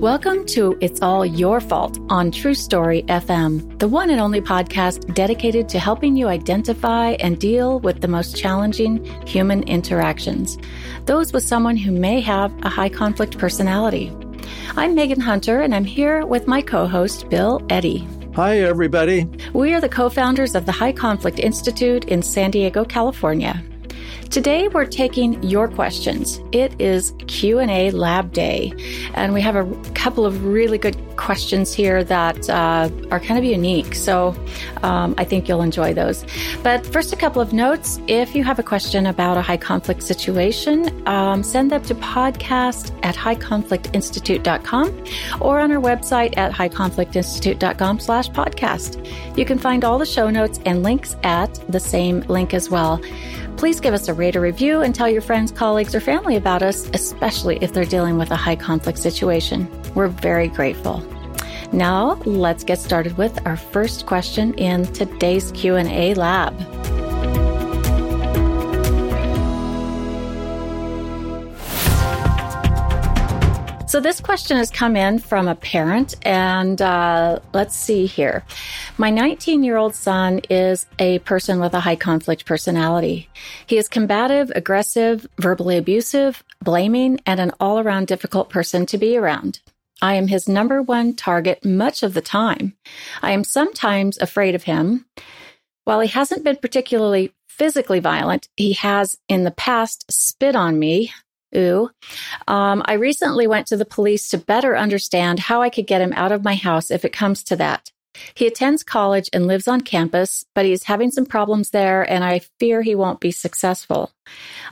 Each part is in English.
Welcome to It's All Your Fault on True Story FM, the one and only podcast dedicated to helping you identify and deal with the most challenging human interactions, those with someone who may have a high conflict personality. I'm Megan Hunter, and I'm here with my co host, Bill Eddy. Hi, everybody. We are the co founders of the High Conflict Institute in San Diego, California. Today we're taking your questions. It is Q&A lab day and we have a couple of really good questions here that uh, are kind of unique. So um, I think you'll enjoy those. But first, a couple of notes. If you have a question about a high conflict situation, um, send them to podcast at highconflictinstitute.com or on our website at highconflictinstitute.com slash podcast. You can find all the show notes and links at the same link as well. Please give us a rate or review and tell your friends, colleagues, or family about us, especially if they're dealing with a high conflict situation. We're very grateful. Now, let's get started with our first question in today's Q&A lab. So this question has come in from a parent, and uh, let's see here. My 19 year old son is a person with a high conflict personality. He is combative, aggressive, verbally abusive, blaming, and an all around difficult person to be around. I am his number one target much of the time. I am sometimes afraid of him. While he hasn't been particularly physically violent, he has in the past spit on me, Ooh. Um, I recently went to the police to better understand how I could get him out of my house if it comes to that. He attends college and lives on campus, but he's having some problems there, and I fear he won't be successful.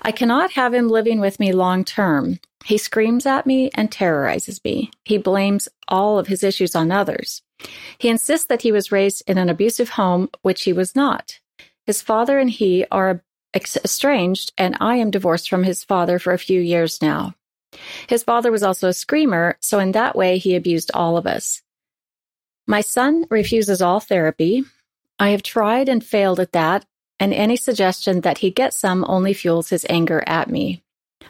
I cannot have him living with me long term. He screams at me and terrorizes me. He blames all of his issues on others. He insists that he was raised in an abusive home, which he was not. His father and he are estranged, and I am divorced from his father for a few years now. His father was also a screamer, so in that way, he abused all of us. My son refuses all therapy. I have tried and failed at that, and any suggestion that he get some only fuels his anger at me.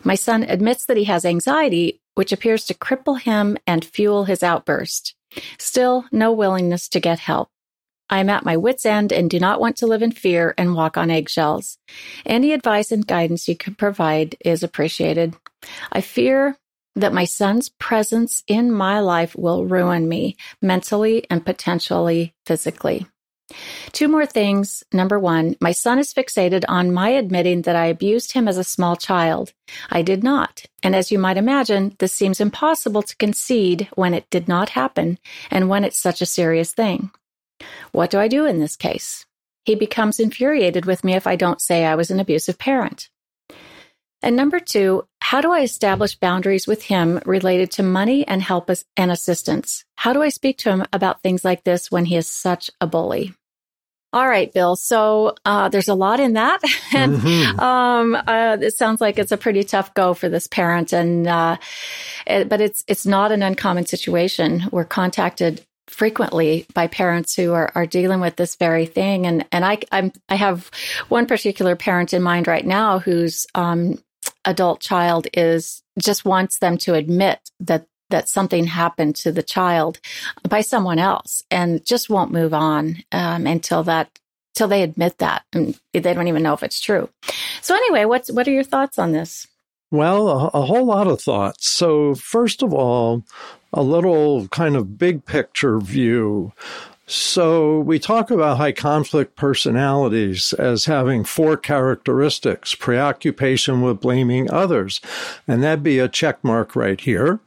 My son admits that he has anxiety, which appears to cripple him and fuel his outburst. Still, no willingness to get help. I am at my wits' end and do not want to live in fear and walk on eggshells. Any advice and guidance you can provide is appreciated. I fear that my son's presence in my life will ruin me mentally and potentially physically. Two more things. Number one, my son is fixated on my admitting that I abused him as a small child. I did not. And as you might imagine, this seems impossible to concede when it did not happen and when it's such a serious thing. What do I do in this case? He becomes infuriated with me if I don't say I was an abusive parent. And number two, how do I establish boundaries with him related to money and help and assistance? How do I speak to him about things like this when he is such a bully? All right, Bill. So uh, there's a lot in that, and mm-hmm. um, uh, it sounds like it's a pretty tough go for this parent. And uh, it, but it's it's not an uncommon situation. We're contacted frequently by parents who are, are dealing with this very thing. And, and I, I'm, I have one particular parent in mind right now whose, um, adult child is just wants them to admit that that something happened to the child by someone else and just won't move on um, until that till they admit that and they don't even know if it's true so anyway what's what are your thoughts on this Well, a, a, whole lot of thoughts. So, first of all, a little kind of big picture view. So, we talk about high conflict personalities as having four characteristics preoccupation with blaming others. And that'd be a check mark right here.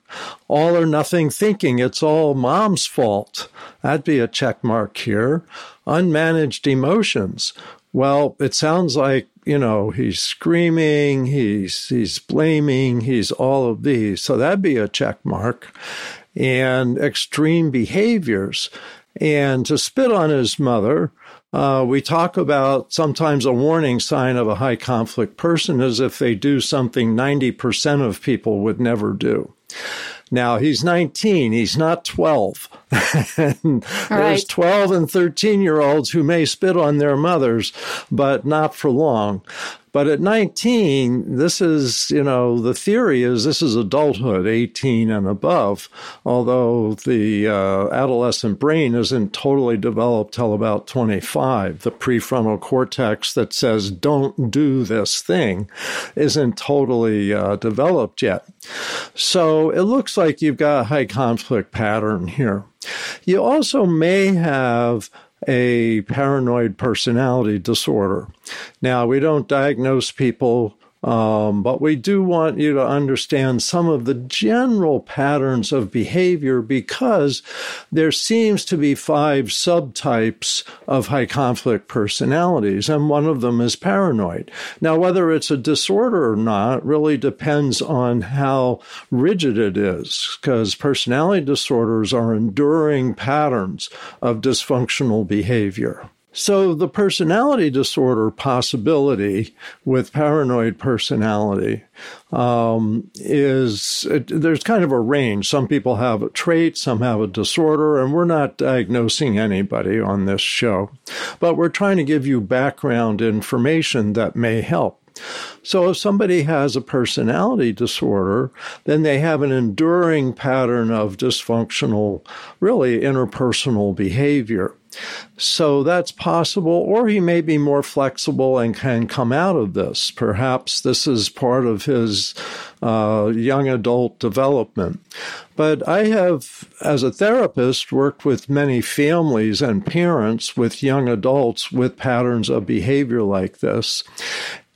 All or nothing thinking it's all mom's fault. That'd be a check mark here. Unmanaged emotions. Well, it sounds like, you know, he's screaming, he's he's blaming, he's all of these. So that'd be a check mark. And extreme behaviors and to spit on his mother, uh, we talk about sometimes a warning sign of a high conflict person is if they do something 90% of people would never do. Now he's 19, he's not 12. and right. There's 12 and 13 year olds who may spit on their mothers, but not for long. But at 19, this is, you know, the theory is this is adulthood, 18 and above, although the uh, adolescent brain isn't totally developed till about 25. The prefrontal cortex that says, don't do this thing, isn't totally uh, developed yet. So it looks like you've got a high conflict pattern here. You also may have a paranoid personality disorder. Now, we don't diagnose people um, but we do want you to understand some of the general patterns of behavior because there seems to be five subtypes of high conflict personalities, and one of them is paranoid. Now, whether it's a disorder or not really depends on how rigid it is, because personality disorders are enduring patterns of dysfunctional behavior. So, the personality disorder possibility with paranoid personality um, is it, there's kind of a range. Some people have a trait, some have a disorder, and we're not diagnosing anybody on this show, but we're trying to give you background information that may help. So, if somebody has a personality disorder, then they have an enduring pattern of dysfunctional, really interpersonal behavior. So that's possible, or he may be more flexible and can come out of this. Perhaps this is part of his uh, young adult development. But I have, as a therapist, worked with many families and parents with young adults with patterns of behavior like this.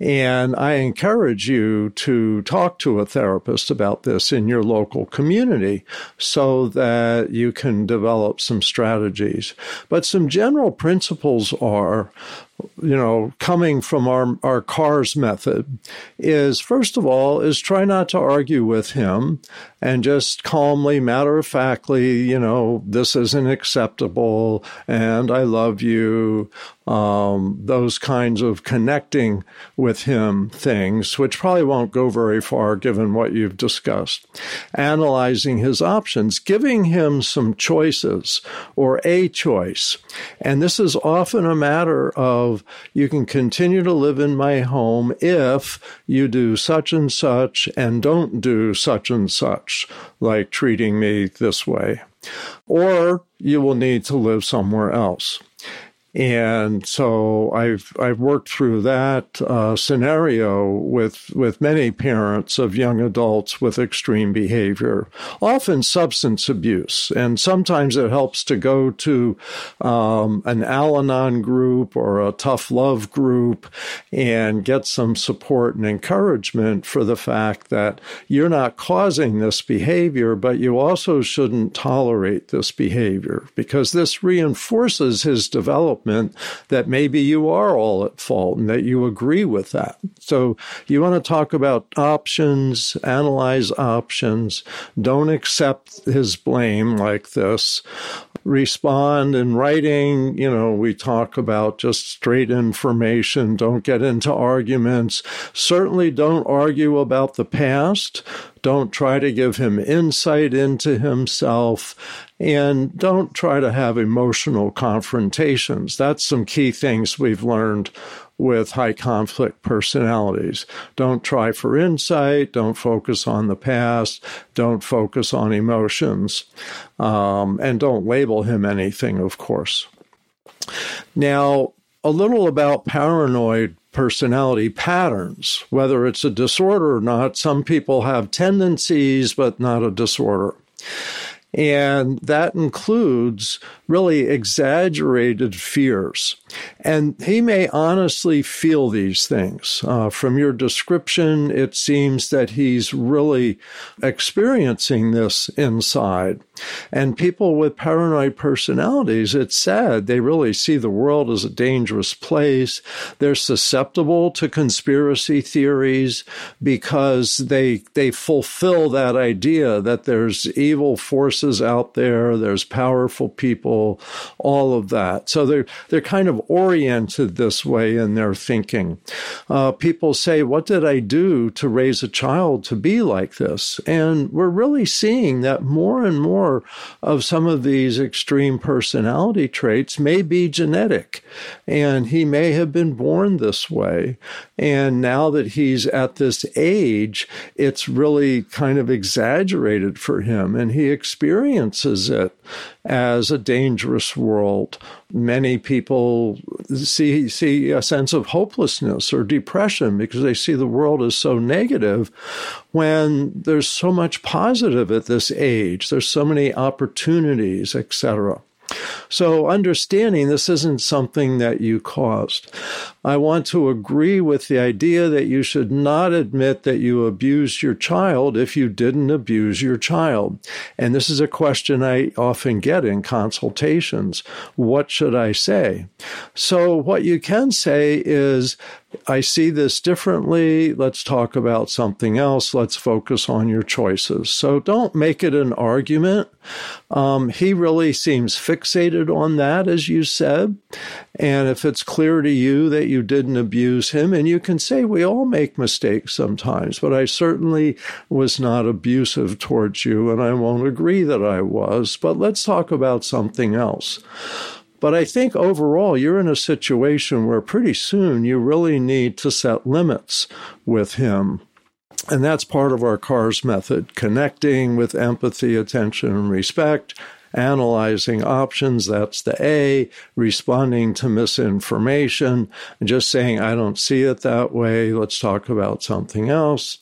And I encourage you to talk to a therapist about this in your local community so that you can develop some strategies. But some general principles are you know, coming from our, our cars method is first of all, is try not to argue with him and just calmly, matter of factly, you know, this isn't acceptable and I love you. Um, those kinds of connecting with him things, which probably won't go very far given what you've discussed. Analyzing his options, giving him some choices or a choice. And this is often a matter of you can continue to live in my home if you do such and such and don't do such and such, like treating me this way. Or you will need to live somewhere else. And so I've I've worked through that uh, scenario with with many parents of young adults with extreme behavior, often substance abuse, and sometimes it helps to go to um, an Al-Anon group or a tough love group and get some support and encouragement for the fact that you're not causing this behavior, but you also shouldn't tolerate this behavior because this reinforces his development development that maybe you are all at fault and that you agree with that. So you want to talk about options, analyze options, don't accept his blame like this respond in writing. You know, we talk about just straight information. Don't get into arguments. Certainly don't argue about the past. Don't try to give him insight into himself. And don't try to have emotional confrontations. That's some key things we've learned with high conflict personalities. Don't try for insight. Don't focus on the past. Don't focus on emotions. Um, and don't label him anything, of course. Now, a little about paranoid personality patterns, whether it's a disorder or not. Some people have tendencies, but not a disorder. And that includes really exaggerated fears. And he may honestly feel these things. Uh, from your description, it seems that he's really experiencing this inside. And people with paranoid personalities, it's sad. They really see the world as a dangerous place. They're susceptible to conspiracy theories because they, they fulfill that idea that there's evil forces out there, there's powerful people, all of that. So they're, they're kind of oriented this way in their thinking. Uh, people say, What did I do to raise a child to be like this? And we're really seeing that more and more of some of these extreme personality traits may be genetic. And he may have been born this way. And now that he's at this age, it's really kind of exaggerated for him. And he experiences it as a dangerous world. Many people see, see a sense of hopelessness or depression because they see the world as so negative when there's so much positive at this age. There's so many opportunities, etc. So, understanding this isn't something that you caused. I want to agree with the idea that you should not admit that you abused your child if you didn't abuse your child. And this is a question I often get in consultations. What should I say? So, what you can say is, I see this differently. Let's talk about something else. Let's focus on your choices. So don't make it an argument. Um, he really seems fixated on that, as you said. And if it's clear to you that you didn't abuse him, and you can say, we all make mistakes sometimes, but I certainly was not abusive towards you, and I won't agree that I was. But let's talk about something else. But I think overall, you're in a situation where pretty soon you really need to set limits with him. And that's part of our CARS method connecting with empathy, attention, and respect, analyzing options. That's the A, responding to misinformation, and just saying, I don't see it that way. Let's talk about something else.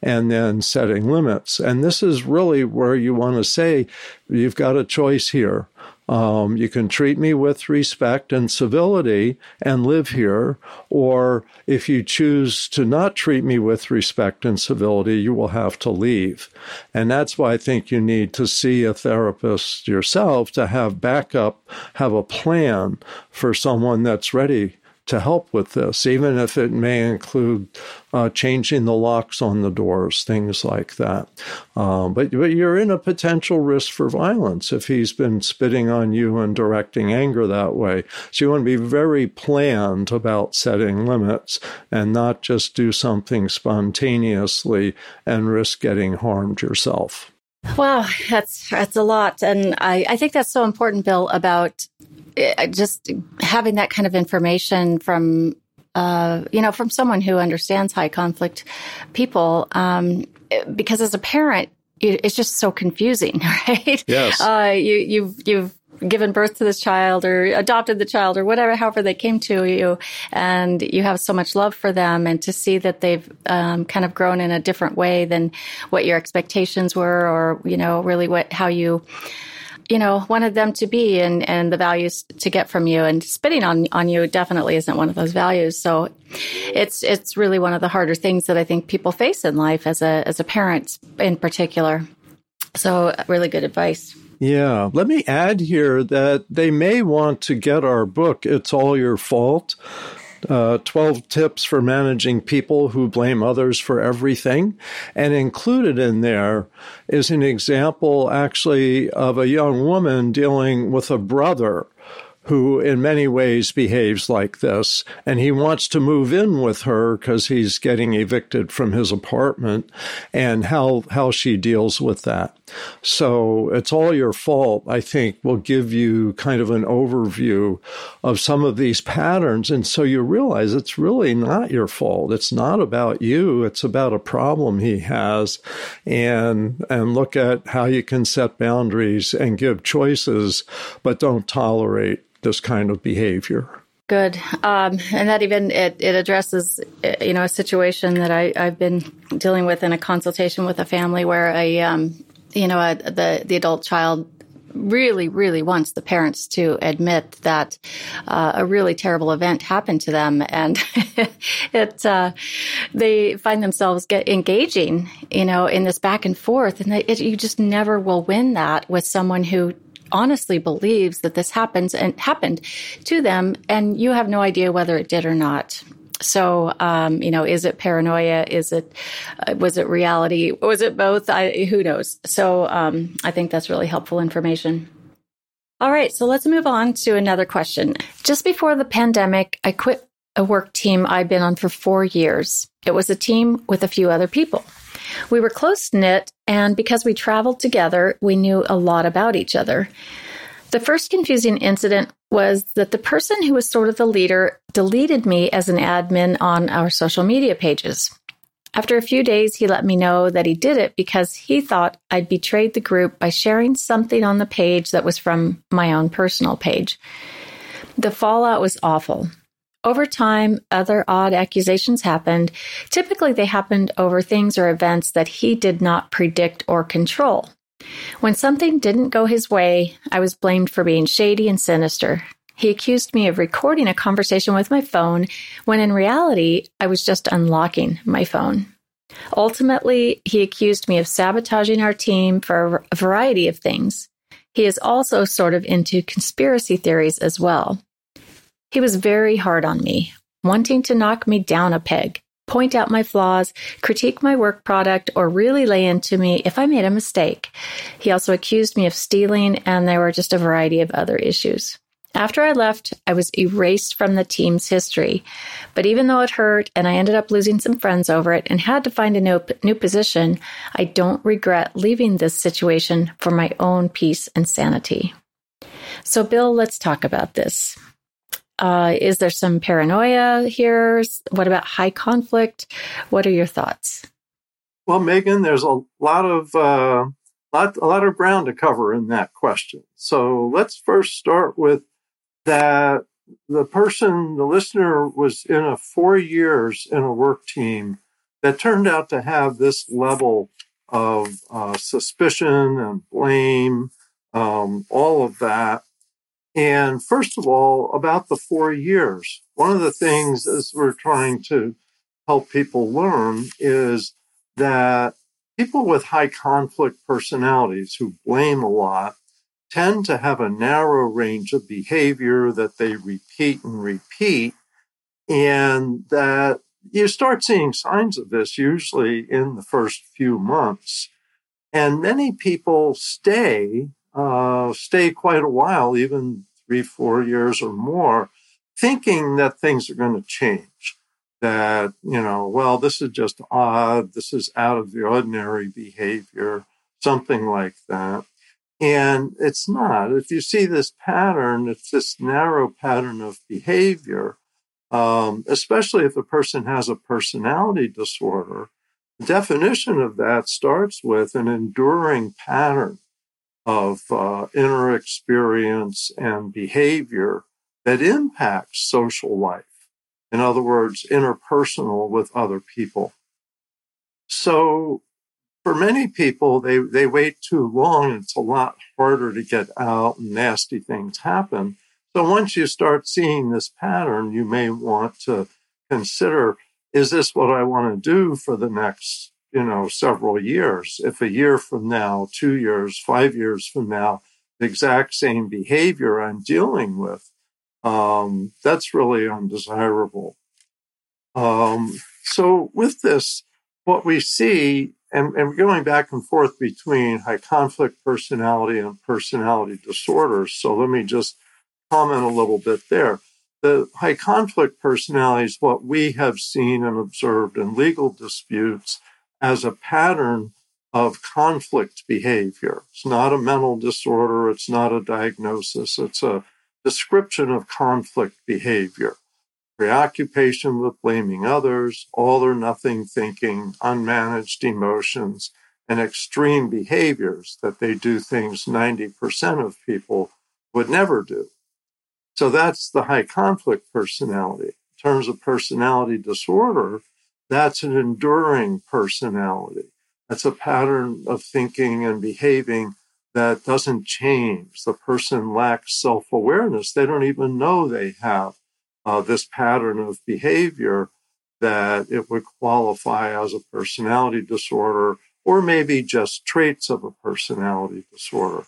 And then setting limits. And this is really where you want to say, you've got a choice here. Um, you can treat me with respect and civility and live here, or if you choose to not treat me with respect and civility, you will have to leave. And that's why I think you need to see a therapist yourself to have backup, have a plan for someone that's ready to help with this, even if it may include uh, changing the locks on the doors, things like that. Um, but, but you're in a potential risk for violence if he's been spitting on you and directing anger that way. So you want to be very planned about setting limits and not just do something spontaneously and risk getting harmed yourself. Wow, that's that's a lot, and I, I think that's so important, Bill, about uh, just having that kind of information from uh, you know from someone who understands high conflict people um, because as a parent it's just so confusing right? Yes. Uh, you you've you've given birth to this child or adopted the child or whatever however they came to you and you have so much love for them and to see that they've um, kind of grown in a different way than what your expectations were or you know really what how you you know, wanted them to be and, and the values to get from you. And spitting on, on you definitely isn't one of those values. So it's, it's really one of the harder things that I think people face in life as a, as a parent in particular. So really good advice. Yeah. Let me add here that they may want to get our book, It's All Your Fault uh, 12 tips for managing people who blame others for everything. And included in there is an example actually of a young woman dealing with a brother who in many ways behaves like this. And he wants to move in with her because he's getting evicted from his apartment and how, how she deals with that. So it's all your fault, I think, will give you kind of an overview of some of these patterns. And so you realize it's really not your fault. It's not about you. It's about a problem he has and, and look at how you can set boundaries and give choices, but don't tolerate this kind of behavior. Good. Um, and that even it, it addresses you know a situation that I, I've been dealing with in a consultation with a family where a um, you know a, the the adult child really, really wants the parents to admit that uh, a really terrible event happened to them, and it uh, they find themselves get engaging, you know, in this back and forth, and it, you just never will win that with someone who honestly believes that this happens and happened to them, and you have no idea whether it did or not. So, um, you know, is it paranoia? Is it, uh, was it reality? Was it both? I, who knows? So, um, I think that's really helpful information. All right. So let's move on to another question. Just before the pandemic, I quit a work team I'd been on for four years. It was a team with a few other people. We were close knit, and because we traveled together, we knew a lot about each other. The first confusing incident was that the person who was sort of the leader deleted me as an admin on our social media pages. After a few days, he let me know that he did it because he thought I'd betrayed the group by sharing something on the page that was from my own personal page. The fallout was awful. Over time, other odd accusations happened. Typically, they happened over things or events that he did not predict or control. When something didn't go his way, I was blamed for being shady and sinister. He accused me of recording a conversation with my phone when in reality, I was just unlocking my phone. Ultimately, he accused me of sabotaging our team for a variety of things. He is also sort of into conspiracy theories as well. He was very hard on me, wanting to knock me down a peg point out my flaws, critique my work product, or really lay into me if I made a mistake. He also accused me of stealing, and there were just a variety of other issues. After I left, I was erased from the team's history. But even though it hurt and I ended up losing some friends over it and had to find a new, new position, I don't regret leaving this situation for my own peace and sanity. So, Bill, let's talk about this. Uh, is there some paranoia here? What about high conflict? What are your thoughts? Well, Megan, there's a lot of uh, lot a lot of ground to cover in that question. So let's first start with that the person, the listener, was in a four years in a work team that turned out to have this level of uh, suspicion and blame, um, all of that. And first of all, about the four years, one of the things as we're trying to help people learn is that people with high conflict personalities who blame a lot tend to have a narrow range of behavior that they repeat and repeat. And that you start seeing signs of this usually in the first few months. And many people stay uh, stay quite a while, even three, four years or more, thinking that things are going to change. That, you know, well, this is just odd. This is out of the ordinary behavior, something like that. And it's not. If you see this pattern, it's this narrow pattern of behavior, um, especially if a person has a personality disorder. The definition of that starts with an enduring pattern of uh, inner experience and behavior that impacts social life. In other words, interpersonal with other people. So for many people, they, they wait too long. It's a lot harder to get out and nasty things happen. So once you start seeing this pattern, you may want to consider, is this what I want to do for the next you know, several years. If a year from now, two years, five years from now, the exact same behavior I'm dealing with, um, that's really undesirable. Um, so with this, what we see, and, and going back and forth between high conflict personality and personality disorders. So let me just comment a little bit there. The high conflict personality is what we have seen and observed in legal disputes as a pattern of conflict behavior. It's not a mental disorder. It's not a diagnosis. It's a description of conflict behavior. Preoccupation with blaming others, all or nothing thinking, unmanaged emotions, and extreme behaviors that they do things 90% of people would never do. So that's the high conflict personality. In terms of personality disorder, that's an enduring personality. That's a pattern of thinking and behaving that doesn't change. The person lacks self awareness. They don't even know they have uh, this pattern of behavior that it would qualify as a personality disorder or maybe just traits of a personality disorder.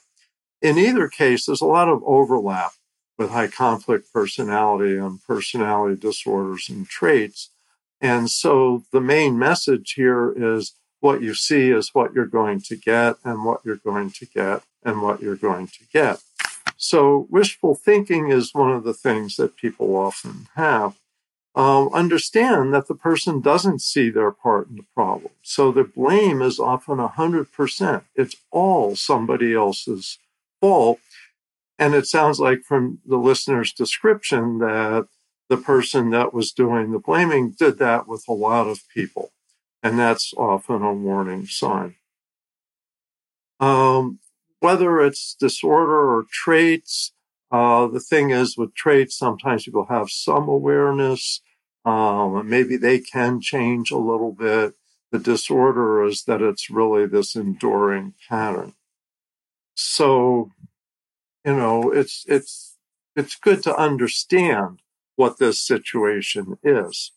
In either case, there's a lot of overlap with high conflict personality and personality disorders and traits. And so the main message here is what you see is what you're going to get and what you're going to get and what you're going to get. So wishful thinking is one of the things that people often have. Um, understand that the person doesn't see their part in the problem. So the blame is often 100%. It's all somebody else's fault. And it sounds like from the listener's description that the person that was doing the blaming did that with a lot of people. And that's often a warning sign. Um, whether it's disorder or traits, uh, the thing is with traits, sometimes people have some awareness. Um, maybe they can change a little bit. The disorder is that it's really this enduring pattern. So, you know, it's, it's, it's good to understand what this situation is.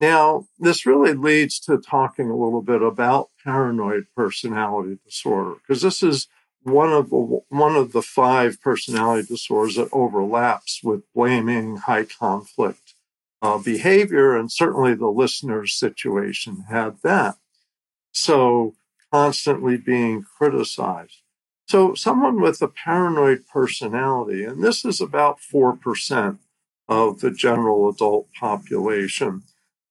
Now, this really leads to talking a little bit about paranoid personality disorder, because this is one of the one of the five personality disorders that overlaps with blaming high conflict uh, behavior, and certainly the listener's situation had that. So constantly being criticized. So someone with a paranoid personality, and this is about four percent of the general adult population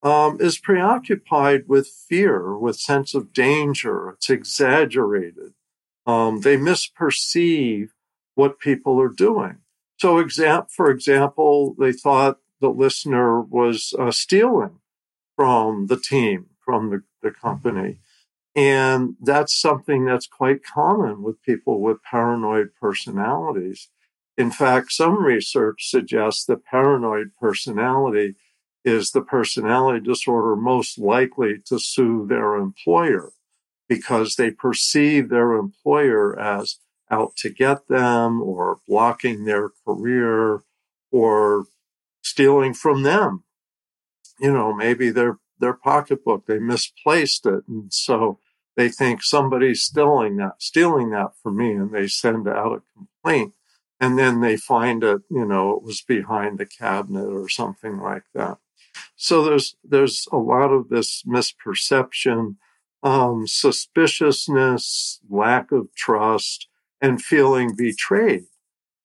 um, is preoccupied with fear, with sense of danger. It's exaggerated. Um, they misperceive what people are doing. So, exam- for example, they thought the listener was uh, stealing from the team, from the, the company. And that's something that's quite common with people with paranoid personalities. In fact, some research suggests that paranoid personality is the personality disorder most likely to sue their employer because they perceive their employer as out to get them or blocking their career or stealing from them. You know, maybe their their pocketbook, they misplaced it. And so they think somebody's stealing that, stealing that from me, and they send out a complaint. And then they find it, you know, it was behind the cabinet or something like that. So there's there's a lot of this misperception, um, suspiciousness, lack of trust, and feeling betrayed.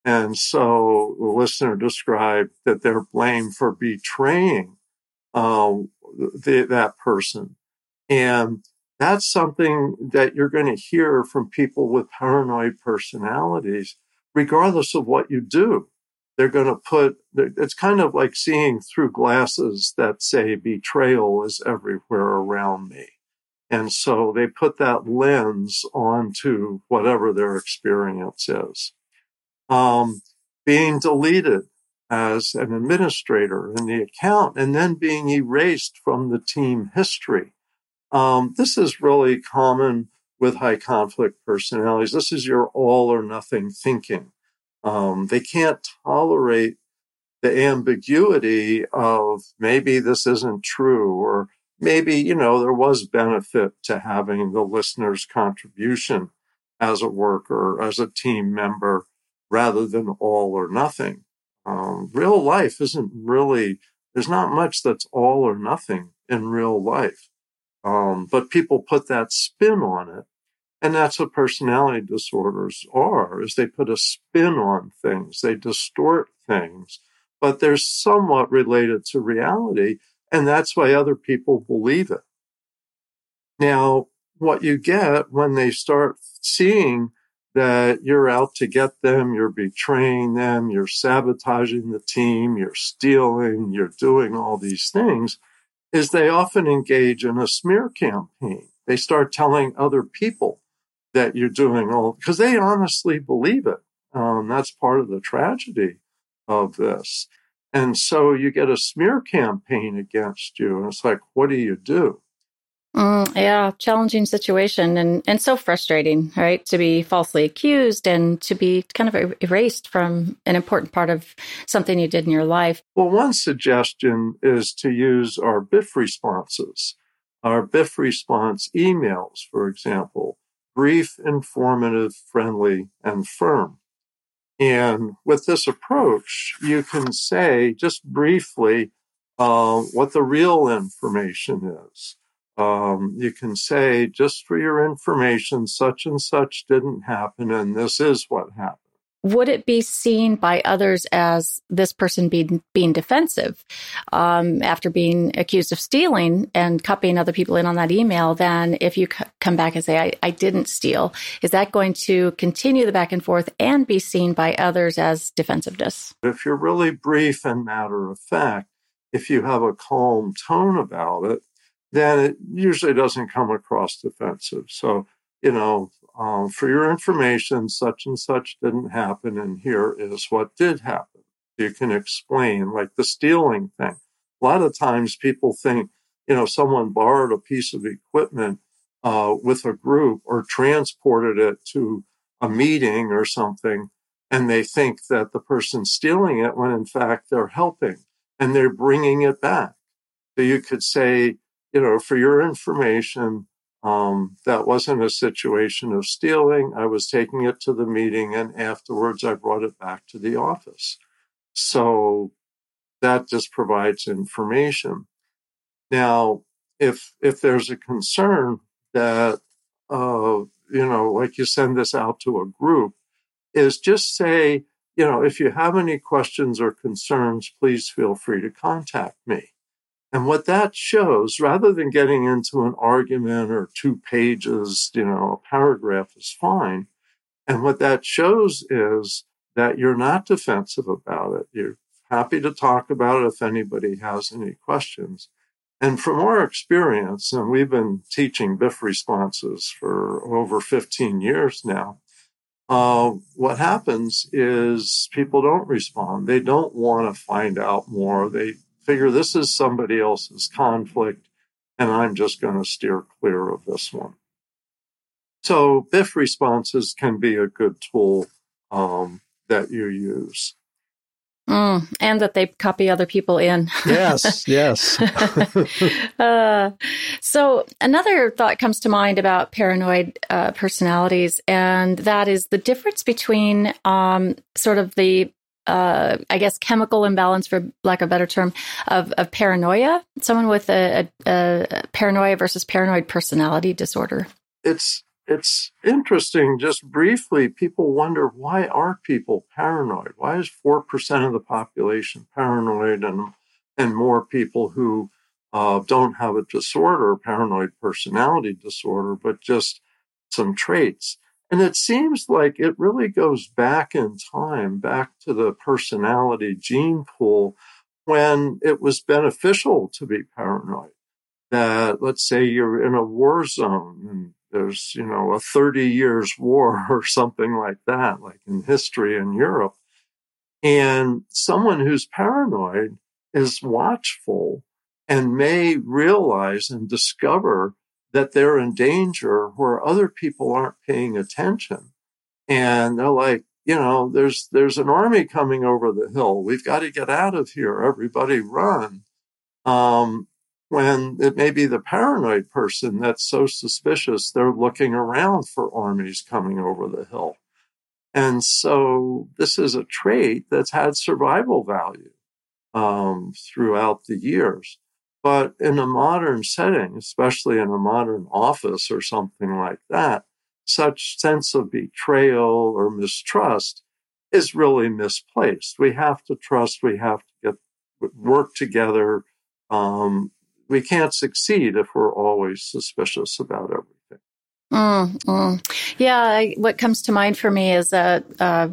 And so the listener described that they're blamed for betraying um, the, that person. And that's something that you're going to hear from people with paranoid personalities, regardless of what you do they're going to put it's kind of like seeing through glasses that say betrayal is everywhere around me. And so they put that lens onto whatever their experience is. Um, being deleted as an administrator in the account and then being erased from the team history. Um, this is really common with high conflict personalities this is your all or nothing thinking um, they can't tolerate the ambiguity of maybe this isn't true or maybe, you know, there was benefit to having the listener's contribution as a worker, as a team member, rather than all or nothing. Um, real life isn't really, there's not much that's all or nothing in real life. Um, but people put that spin on it and that's what personality disorders are, is they put a spin on things. They distort things, but they're somewhat related to reality. And that's why other people believe it. Now, what you get when they start seeing that you're out to get them, you're betraying them, you're sabotaging the team, you're stealing, you're doing all these things, is they often engage in a smear campaign. They start telling other people that you're doing all because they honestly believe it. Um, that's part of the tragedy of this. And so you get a smear campaign against you. And it's like, what do you do? Mm, yeah, challenging situation and, and so frustrating, right? To be falsely accused and to be kind of erased from an important part of something you did in your life. Well, one suggestion is to use our BIF responses, our BIF response emails, for example, brief, informative, friendly, and firm. And with this approach, you can say just briefly uh, what the real information is um, you can say, just for your information, such and such didn't happen, and this is what happened. Would it be seen by others as this person being being defensive um, after being accused of stealing and copying other people in on that email? Then, if you c- come back and say, I, "I didn't steal," is that going to continue the back and forth and be seen by others as defensiveness? If you're really brief and matter of fact, if you have a calm tone about it, then it usually doesn't come across defensive. So, you know, um, for your information, such and such didn't happen, and here is what did happen. You can explain, like the stealing thing. A lot of times people think, you know, someone borrowed a piece of equipment uh, with a group or transported it to a meeting or something, and they think that the person's stealing it when in fact they're helping and they're bringing it back. So you could say, you know, for your information, um, that wasn't a situation of stealing. I was taking it to the meeting and afterwards I brought it back to the office. So that just provides information. Now, if, if there's a concern that, uh, you know, like you send this out to a group, is just say, you know, if you have any questions or concerns, please feel free to contact me. And what that shows, rather than getting into an argument or two pages, you know, a paragraph is fine. And what that shows is that you're not defensive about it. You're happy to talk about it if anybody has any questions. And from our experience, and we've been teaching BIF responses for over 15 years now, uh, what happens is people don't respond. They don't want to find out more. They figure this is somebody else's conflict and I'm just going to steer clear of this one. So BIF responses can be a good tool um, that you use. Mm, and that they copy other people in. yes, yes. uh, so, another thought comes to mind about paranoid uh, personalities, and that is the difference between um, sort of the uh, I guess, chemical imbalance, for lack of a better term, of, of paranoia. Someone with a, a, a, paranoia versus paranoid personality disorder. It's it's interesting. Just briefly, people wonder why are people paranoid? Why is four percent of the population paranoid, and and more people who uh, don't have a disorder, paranoid personality disorder, but just some traits? And it seems like it really goes back in time, back to the personality gene pool when it was beneficial to be paranoid. That let's say you're in a war zone and there's, you know, a 30 years war or something like that, like in history in Europe. And someone who's paranoid is watchful and may realize and discover that they're in danger where other people aren't paying attention. And they're like, you know, there's, there's an army coming over the hill. We've got to get out of here. Everybody run. Um, when it may be the paranoid person that's so suspicious, they're looking around for armies coming over the hill. And so this is a trait that's had survival value um, throughout the years. But in a modern setting, especially in a modern office or something like that, such sense of betrayal or mistrust is really misplaced. We have to trust. We have to get work together. Um, we can't succeed if we're always suspicious about everything. Mm, mm. Yeah, I, what comes to mind for me is a, a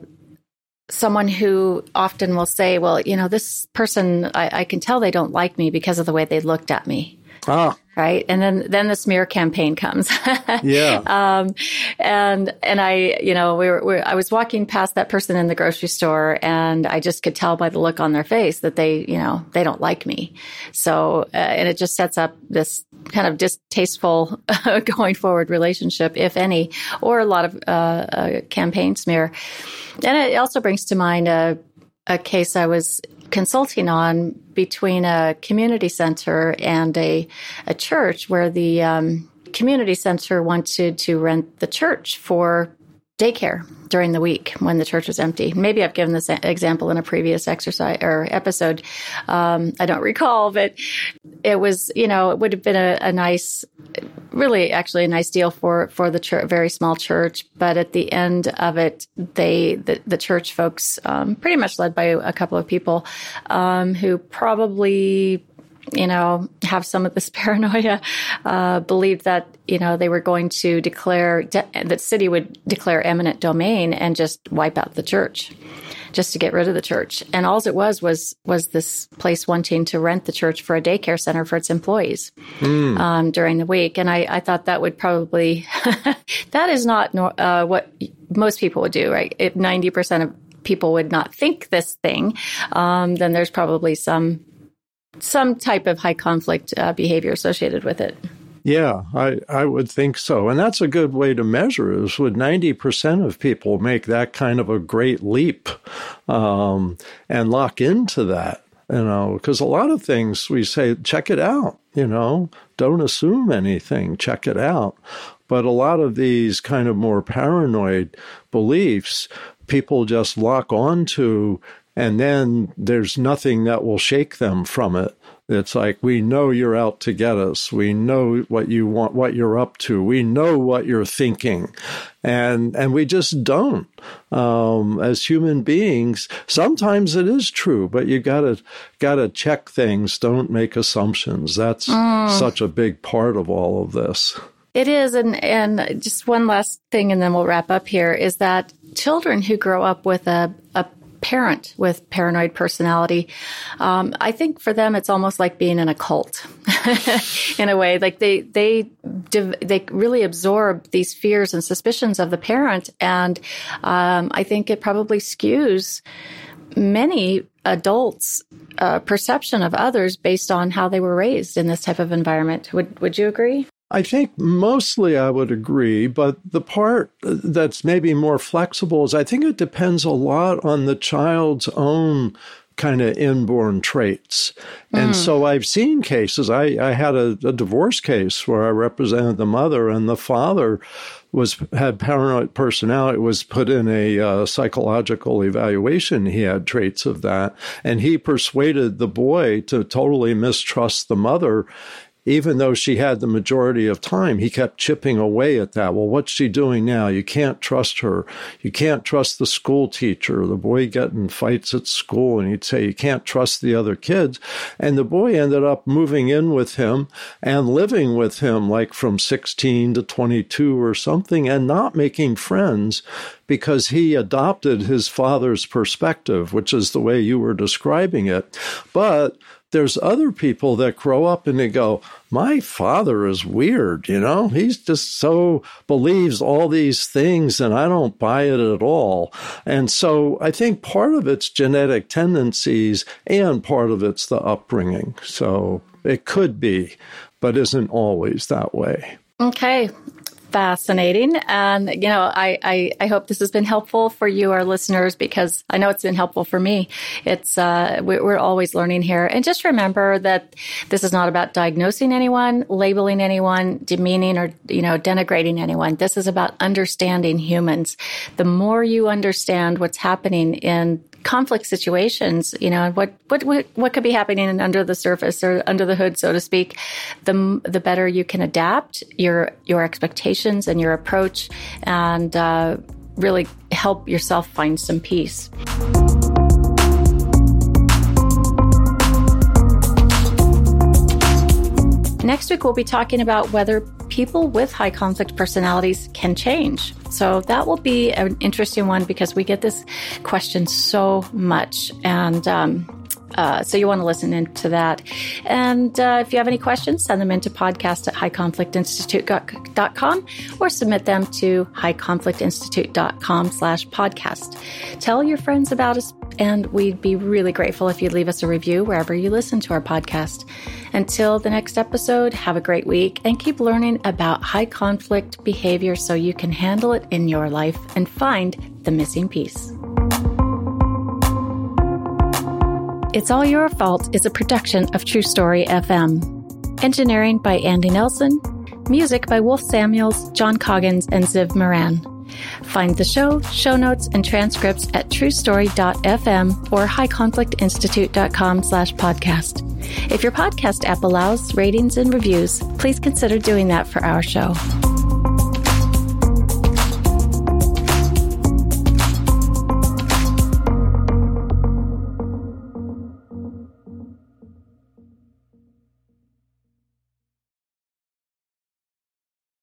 someone who often will say, well, you know, this person, I, I, can tell they don't like me because of the way they looked at me. Ah. Right? And then then the smear campaign comes. yeah. Um, and and I, you know, we were, we I was walking past that person in the grocery store, and I just could tell by the look on their face that they, you know, they don't like me. So uh, and it just sets up this kind of distasteful going forward relationship, if any, or a lot of uh, campaign smear. And it also brings to mind a a case I was consulting on between a community center and a, a church where the um, community center wanted to rent the church for daycare during the week when the church was empty. Maybe I've given this example in a previous exercise or episode. Um, I don't recall, but it was, you know, it would have been a, a nice, really actually a nice deal for, for the church, very small church. But at the end of it, they, the, the church folks, um, pretty much led by a couple of people, um, who probably you know, have some of this paranoia, uh, believed that, you know, they were going to declare, de- that city would declare eminent domain and just wipe out the church just to get rid of the church. And all it was was was this place wanting to rent the church for a daycare center for its employees mm. um, during the week. And I, I thought that would probably that is not uh, what most people would do, right? If ninety percent of people would not think this thing, um, then there's probably some some type of high conflict uh, behavior associated with it. Yeah, I, I would think so. And that's a good way to measure is would 90% of people make that kind of a great leap um, and lock into that? You know, because a lot of things we say, check it out, you know, don't assume anything, check it out. But a lot of these kind of more paranoid beliefs, people just lock onto and then there's nothing that will shake them from it. It's like we know you're out to get us. We know what you want, what you're up to. We know what you're thinking, and and we just don't. Um, as human beings, sometimes it is true, but you gotta gotta check things. Don't make assumptions. That's mm. such a big part of all of this. It is, and and just one last thing, and then we'll wrap up here. Is that children who grow up with a, a parent with paranoid personality, um, I think for them it's almost like being in a cult in a way. Like they they they really absorb these fears and suspicions of the parent, and um, I think it probably skews many adults' uh, perception of others based on how they were raised in this type of environment. Would Would you agree? I think mostly I would agree, but the part that's maybe more flexible is I think it depends a lot on the child's own kind of inborn traits. And mm. so I've seen cases. I, I had a, a, divorce case where I represented the mother, and the father was had paranoid personality. Was put in a uh, psychological evaluation. He had traits of that, and he persuaded the boy to totally mistrust the mother even though she had the majority of time, he kept chipping away at that. Well, what's she doing now? You can't trust her. You can't trust the school teacher. The boy getting fights at school, and he'd say, You can't trust the other kids. And the boy ended up moving in with him and living with him like from 16 to 22 or something and not making friends because he adopted his father's perspective, which is the way you were describing it. But there's other people that grow up and they go, My father is weird, you know? He's just so believes all these things and I don't buy it at all. And so I think part of it's genetic tendencies and part of it's the upbringing. So it could be, but isn't always that way. Okay fascinating. And, you know, I, I, I, hope this has been helpful for you, our listeners, because I know it's been helpful for me. It's, uh, we're always learning here. And just remember that this is not about diagnosing anyone, labeling anyone, demeaning or, you know, denigrating anyone. This is about understanding humans. The more you understand what's happening in conflict situations, you know, what, what, what, what could be happening under the surface or under the hood, so to speak, the, the better you can adapt your, your expectations and your approach and, uh, really help yourself find some peace. Next week, we'll be talking about whether people with high conflict personalities can change. So that will be an interesting one because we get this question so much. And um, Uh, so you want to listen into that. And uh, if you have any questions, send them into podcast at highconflictinstitute.com or submit them to highconflictinstitute.com slash podcast. Tell your friends about us, and we'd be really grateful if you'd leave us a review wherever you listen to our podcast. Until the next episode, have a great week and keep learning about high conflict behavior so you can handle it in your life and find the missing piece. It's All Your Fault is a production of True Story FM. Engineering by Andy Nelson. Music by Wolf Samuels, John Coggins, and Ziv Moran. Find the show, show notes, and transcripts at truestory.fm or highconflictinstitute.com slash podcast. If your podcast app allows ratings and reviews, please consider doing that for our show.